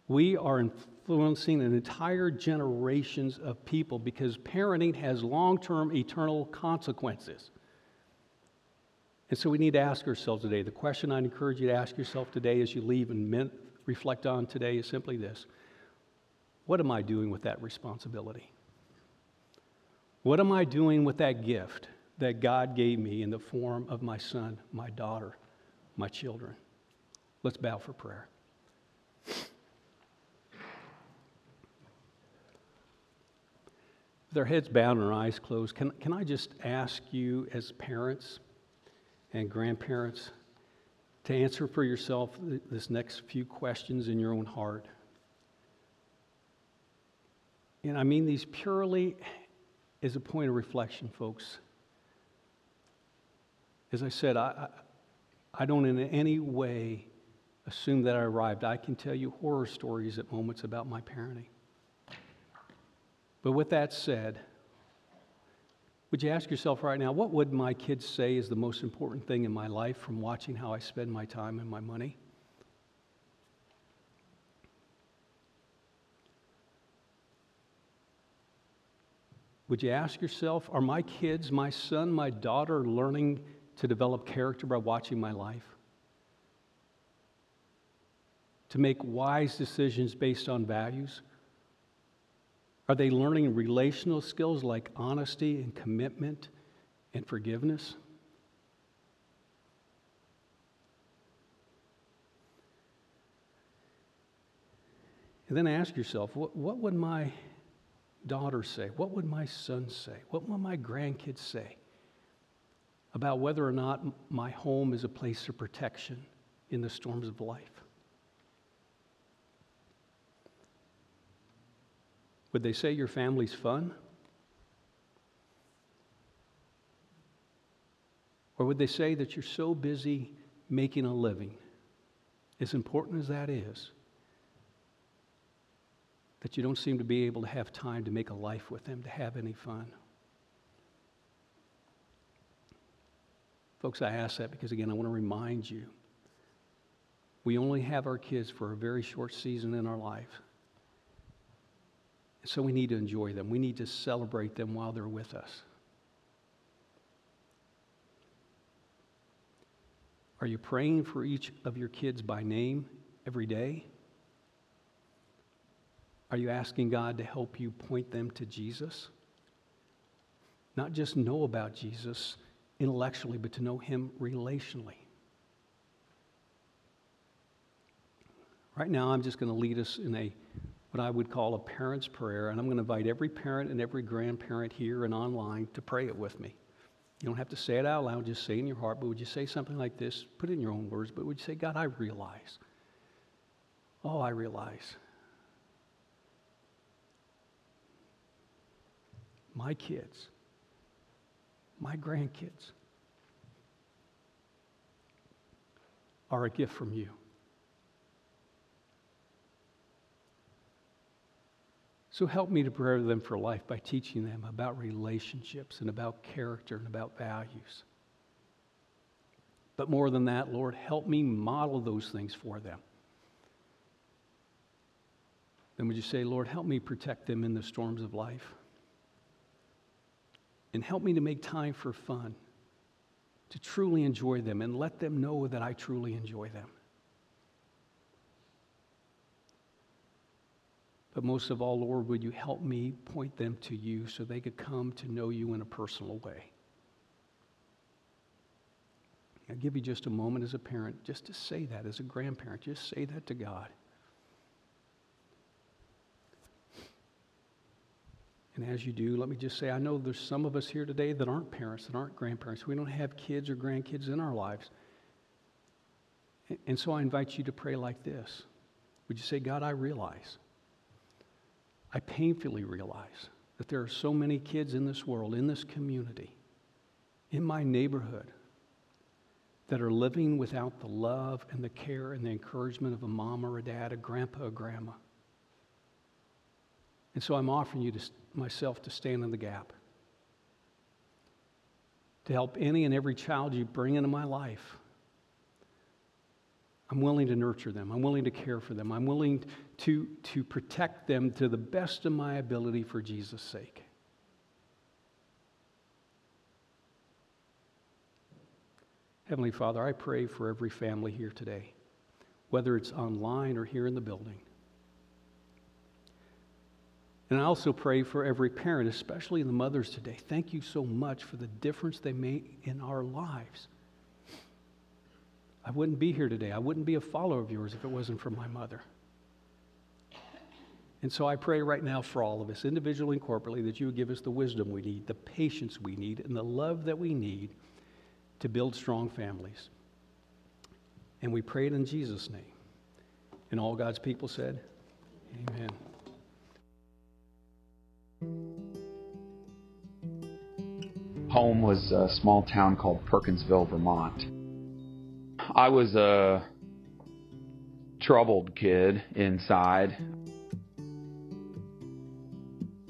We are influencing an entire generations of people because parenting has long term eternal consequences. And so we need to ask ourselves today the question I'd encourage you to ask yourself today as you leave and reflect on today is simply this What am I doing with that responsibility? What am I doing with that gift that God gave me in the form of my son, my daughter, my children? Let's bow for prayer. With our heads bowed and our eyes closed, can, can I just ask you, as parents and grandparents, to answer for yourself this next few questions in your own heart? And I mean these purely as a point of reflection, folks. As I said, I, I, don't in any way assume that I arrived. I can tell you horror stories at moments about my parenting. But with that said, would you ask yourself right now, what would my kids say is the most important thing in my life from watching how I spend my time and my money? Would you ask yourself, are my kids, my son, my daughter, learning to develop character by watching my life? To make wise decisions based on values? Are they learning relational skills like honesty and commitment and forgiveness? And then ask yourself, what, what would my daughter say? What would my son say? What would my grandkids say about whether or not my home is a place of protection in the storms of life? Would they say your family's fun? Or would they say that you're so busy making a living, as important as that is, that you don't seem to be able to have time to make a life with them, to have any fun. Folks, I ask that because, again, I want to remind you We only have our kids for a very short season in our life. So we need to enjoy them. We need to celebrate them while they're with us. Are you praying for each of your kids by name every day? Are you asking God to help you point them to Jesus? Not just know about Jesus intellectually, but to know Him relationally. Right now, I'm just going to lead us in a what I would call a parent's prayer, and I'm going to invite every parent and every grandparent here and online to pray it with me. You don't have to say it out loud, just say in your heart, but would you say something like this? Put it in your own words, but would you say, God, I realize. Oh, I realize. My kids, my grandkids are a gift from you. So help me to prepare them for life by teaching them about relationships and about character and about values. But more than that, Lord, help me model those things for them. Then would you say, Lord, help me protect them in the storms of life? And help me to make time for fun, to truly enjoy them, and let them know that I truly enjoy them. But most of all, Lord, would you help me point them to you so they could come to know you in a personal way? I'll give you just a moment as a parent just to say that, as a grandparent, just say that to God. And as you do, let me just say I know there's some of us here today that aren't parents, that aren't grandparents. We don't have kids or grandkids in our lives. And so I invite you to pray like this Would you say, God, I realize I painfully realize that there are so many kids in this world, in this community, in my neighborhood, that are living without the love and the care and the encouragement of a mom or a dad, a grandpa, a grandma. And so I'm offering you to, myself to stand in the gap, to help any and every child you bring into my life I'm willing to nurture them. I'm willing to care for them. I'm willing to, to protect them to the best of my ability for Jesus' sake. Heavenly Father, I pray for every family here today, whether it's online or here in the building. And I also pray for every parent, especially the mothers today. Thank you so much for the difference they make in our lives. I wouldn't be here today. I wouldn't be a follower of yours if it wasn't for my mother. And so I pray right now for all of us, individually and corporately, that you would give us the wisdom we need, the patience we need, and the love that we need to build strong families. And we pray it in Jesus' name. And all God's people said, Amen. Home was a small town called Perkinsville, Vermont. I was a troubled kid inside.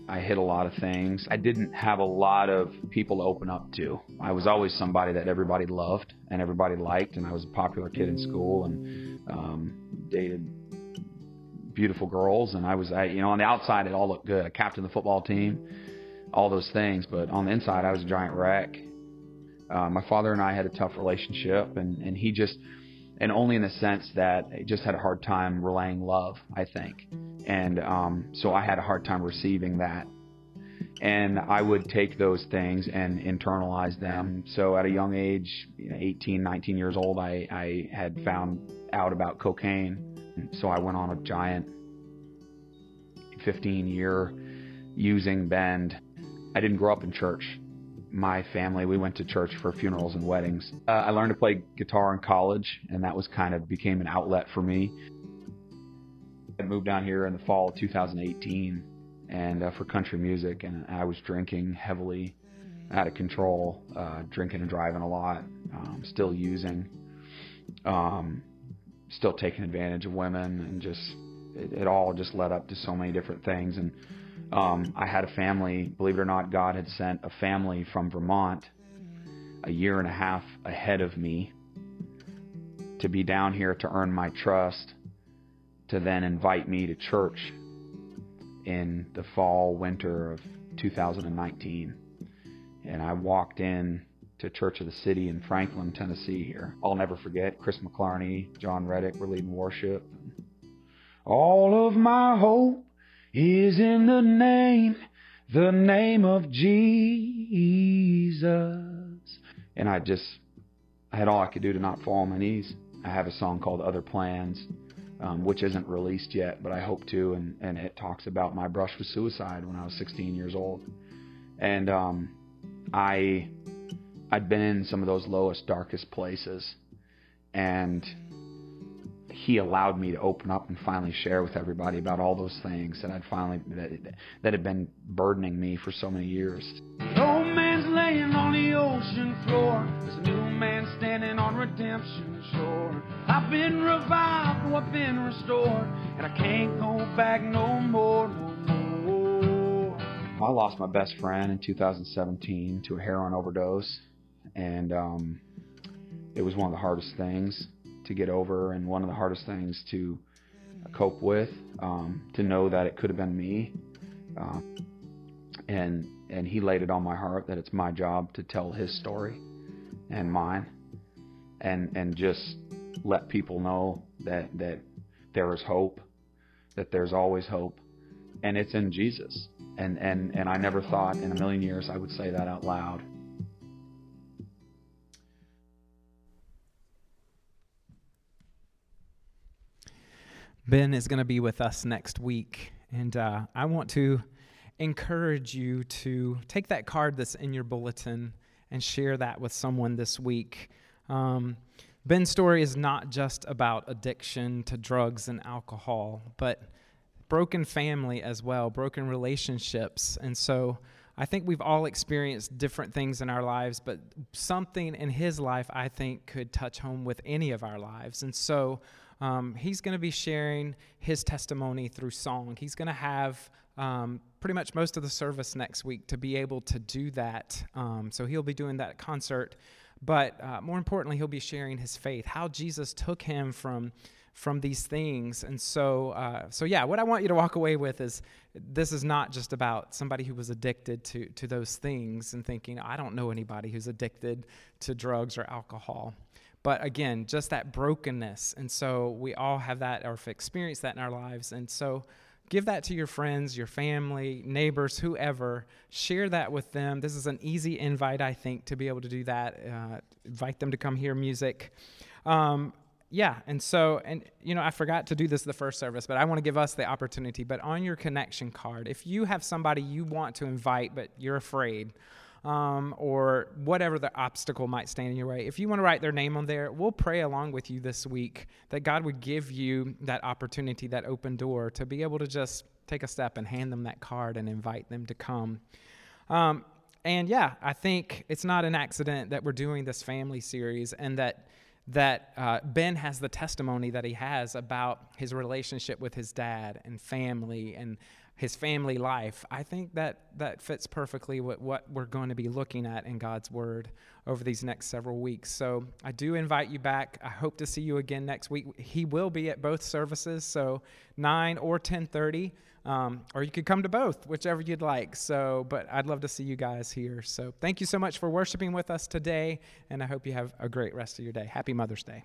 I hid a lot of things. I didn't have a lot of people to open up to. I was always somebody that everybody loved and everybody liked, and I was a popular kid in school and um, dated beautiful girls. And I was, I, you know, on the outside it all looked good. I captained the football team, all those things, but on the inside I was a giant wreck. Uh, my father and I had a tough relationship, and, and he just, and only in the sense that he just had a hard time relaying love, I think. And um, so I had a hard time receiving that. And I would take those things and internalize them. So at a young age, 18, 19 years old, I, I had found out about cocaine. So I went on a giant 15 year using bend. I didn't grow up in church my family, we went to church for funerals and weddings. Uh, I learned to play guitar in college, and that was kind of became an outlet for me. I moved down here in the fall of 2018 and uh, for country music, and I was drinking heavily, out of control, uh, drinking and driving a lot, um, still using, um, still taking advantage of women, and just it, it all just led up to so many different things and um, I had a family, believe it or not, God had sent a family from Vermont a year and a half ahead of me to be down here to earn my trust, to then invite me to church in the fall, winter of 2019. And I walked in to Church of the City in Franklin, Tennessee here. I'll never forget Chris McClarney, Jon Reddick were leading worship. All of my hope is in the name, the name of Jesus. And I just, I had all I could do to not fall on my knees. I have a song called Other Plans, um, which isn't released yet, but I hope to. And, and it talks about my brush with suicide when I was 16 years old. And um, I I'd been in some of those lowest, darkest places, and he allowed me to open up and finally share with everybody about all those things that I'd finally that, that had been burdening me for so many years. Laying on the ocean floor. A new man standing on redemption shore. I've been revived, I've been restored, and I can't go back no more, no more. I lost my best friend in 2017 to a heroin overdose and um, it was one of the hardest things to get over and one of the hardest things to cope with um, to know that it could have been me uh, and and he laid it on my heart that it's my job to tell his story and mine and and just let people know that that there is hope that there's always hope. And it's in Jesus. And and and I never thought in a million years I would say that out loud. Ben is going to be with us next week, and uh, I want to encourage you to take that card that's in your bulletin and share that with someone this week. Um, Ben's story is not just about addiction to drugs and alcohol, but broken family as well, broken relationships. And so I think we've all experienced different things in our lives, but something in his life I think could touch home with any of our lives. And so um, he's going to be sharing his testimony through song. He's going to have um, pretty much most of the service next week to be able to do that. Um, so he'll be doing that concert. But uh, more importantly, he'll be sharing his faith, how Jesus took him from from these things. And so, uh, so yeah, what I want you to walk away with is this is not just about somebody who was addicted to to those things and thinking, I don't know anybody who's addicted to drugs or alcohol. But again, just that brokenness. And so we all have that or experienced that in our lives. And so give that to your friends, your family, neighbors, whoever. Share that with them. This is an easy invite, I think, to be able to do that. Uh, invite them to come hear music. Um, yeah, and so, and you know, I forgot to do this the first service, but I want to give us the opportunity. But on your connection card, if you have somebody you want to invite, but you're afraid, um, or whatever the obstacle might stand in your way, if you want to write their name on there, we'll pray along with you this week that God would give you that opportunity, that open door to be able to just take a step and hand them that card and invite them to come. Um, and yeah, I think it's not an accident that we're doing this family series and that that uh, Ben has the testimony that he has about his relationship with his dad and family and his family life, I think that that fits perfectly with what we're going to be looking at in God's Word over these next several weeks. So I do invite you back. I hope to see you again next week. He will be at both services, so nine or ten thirty, um, or you could come to both, whichever you'd like. So, but I'd love to see you guys here. So thank you so much for worshiping with us today, and I hope you have a great rest of your day. Happy Mother's Day.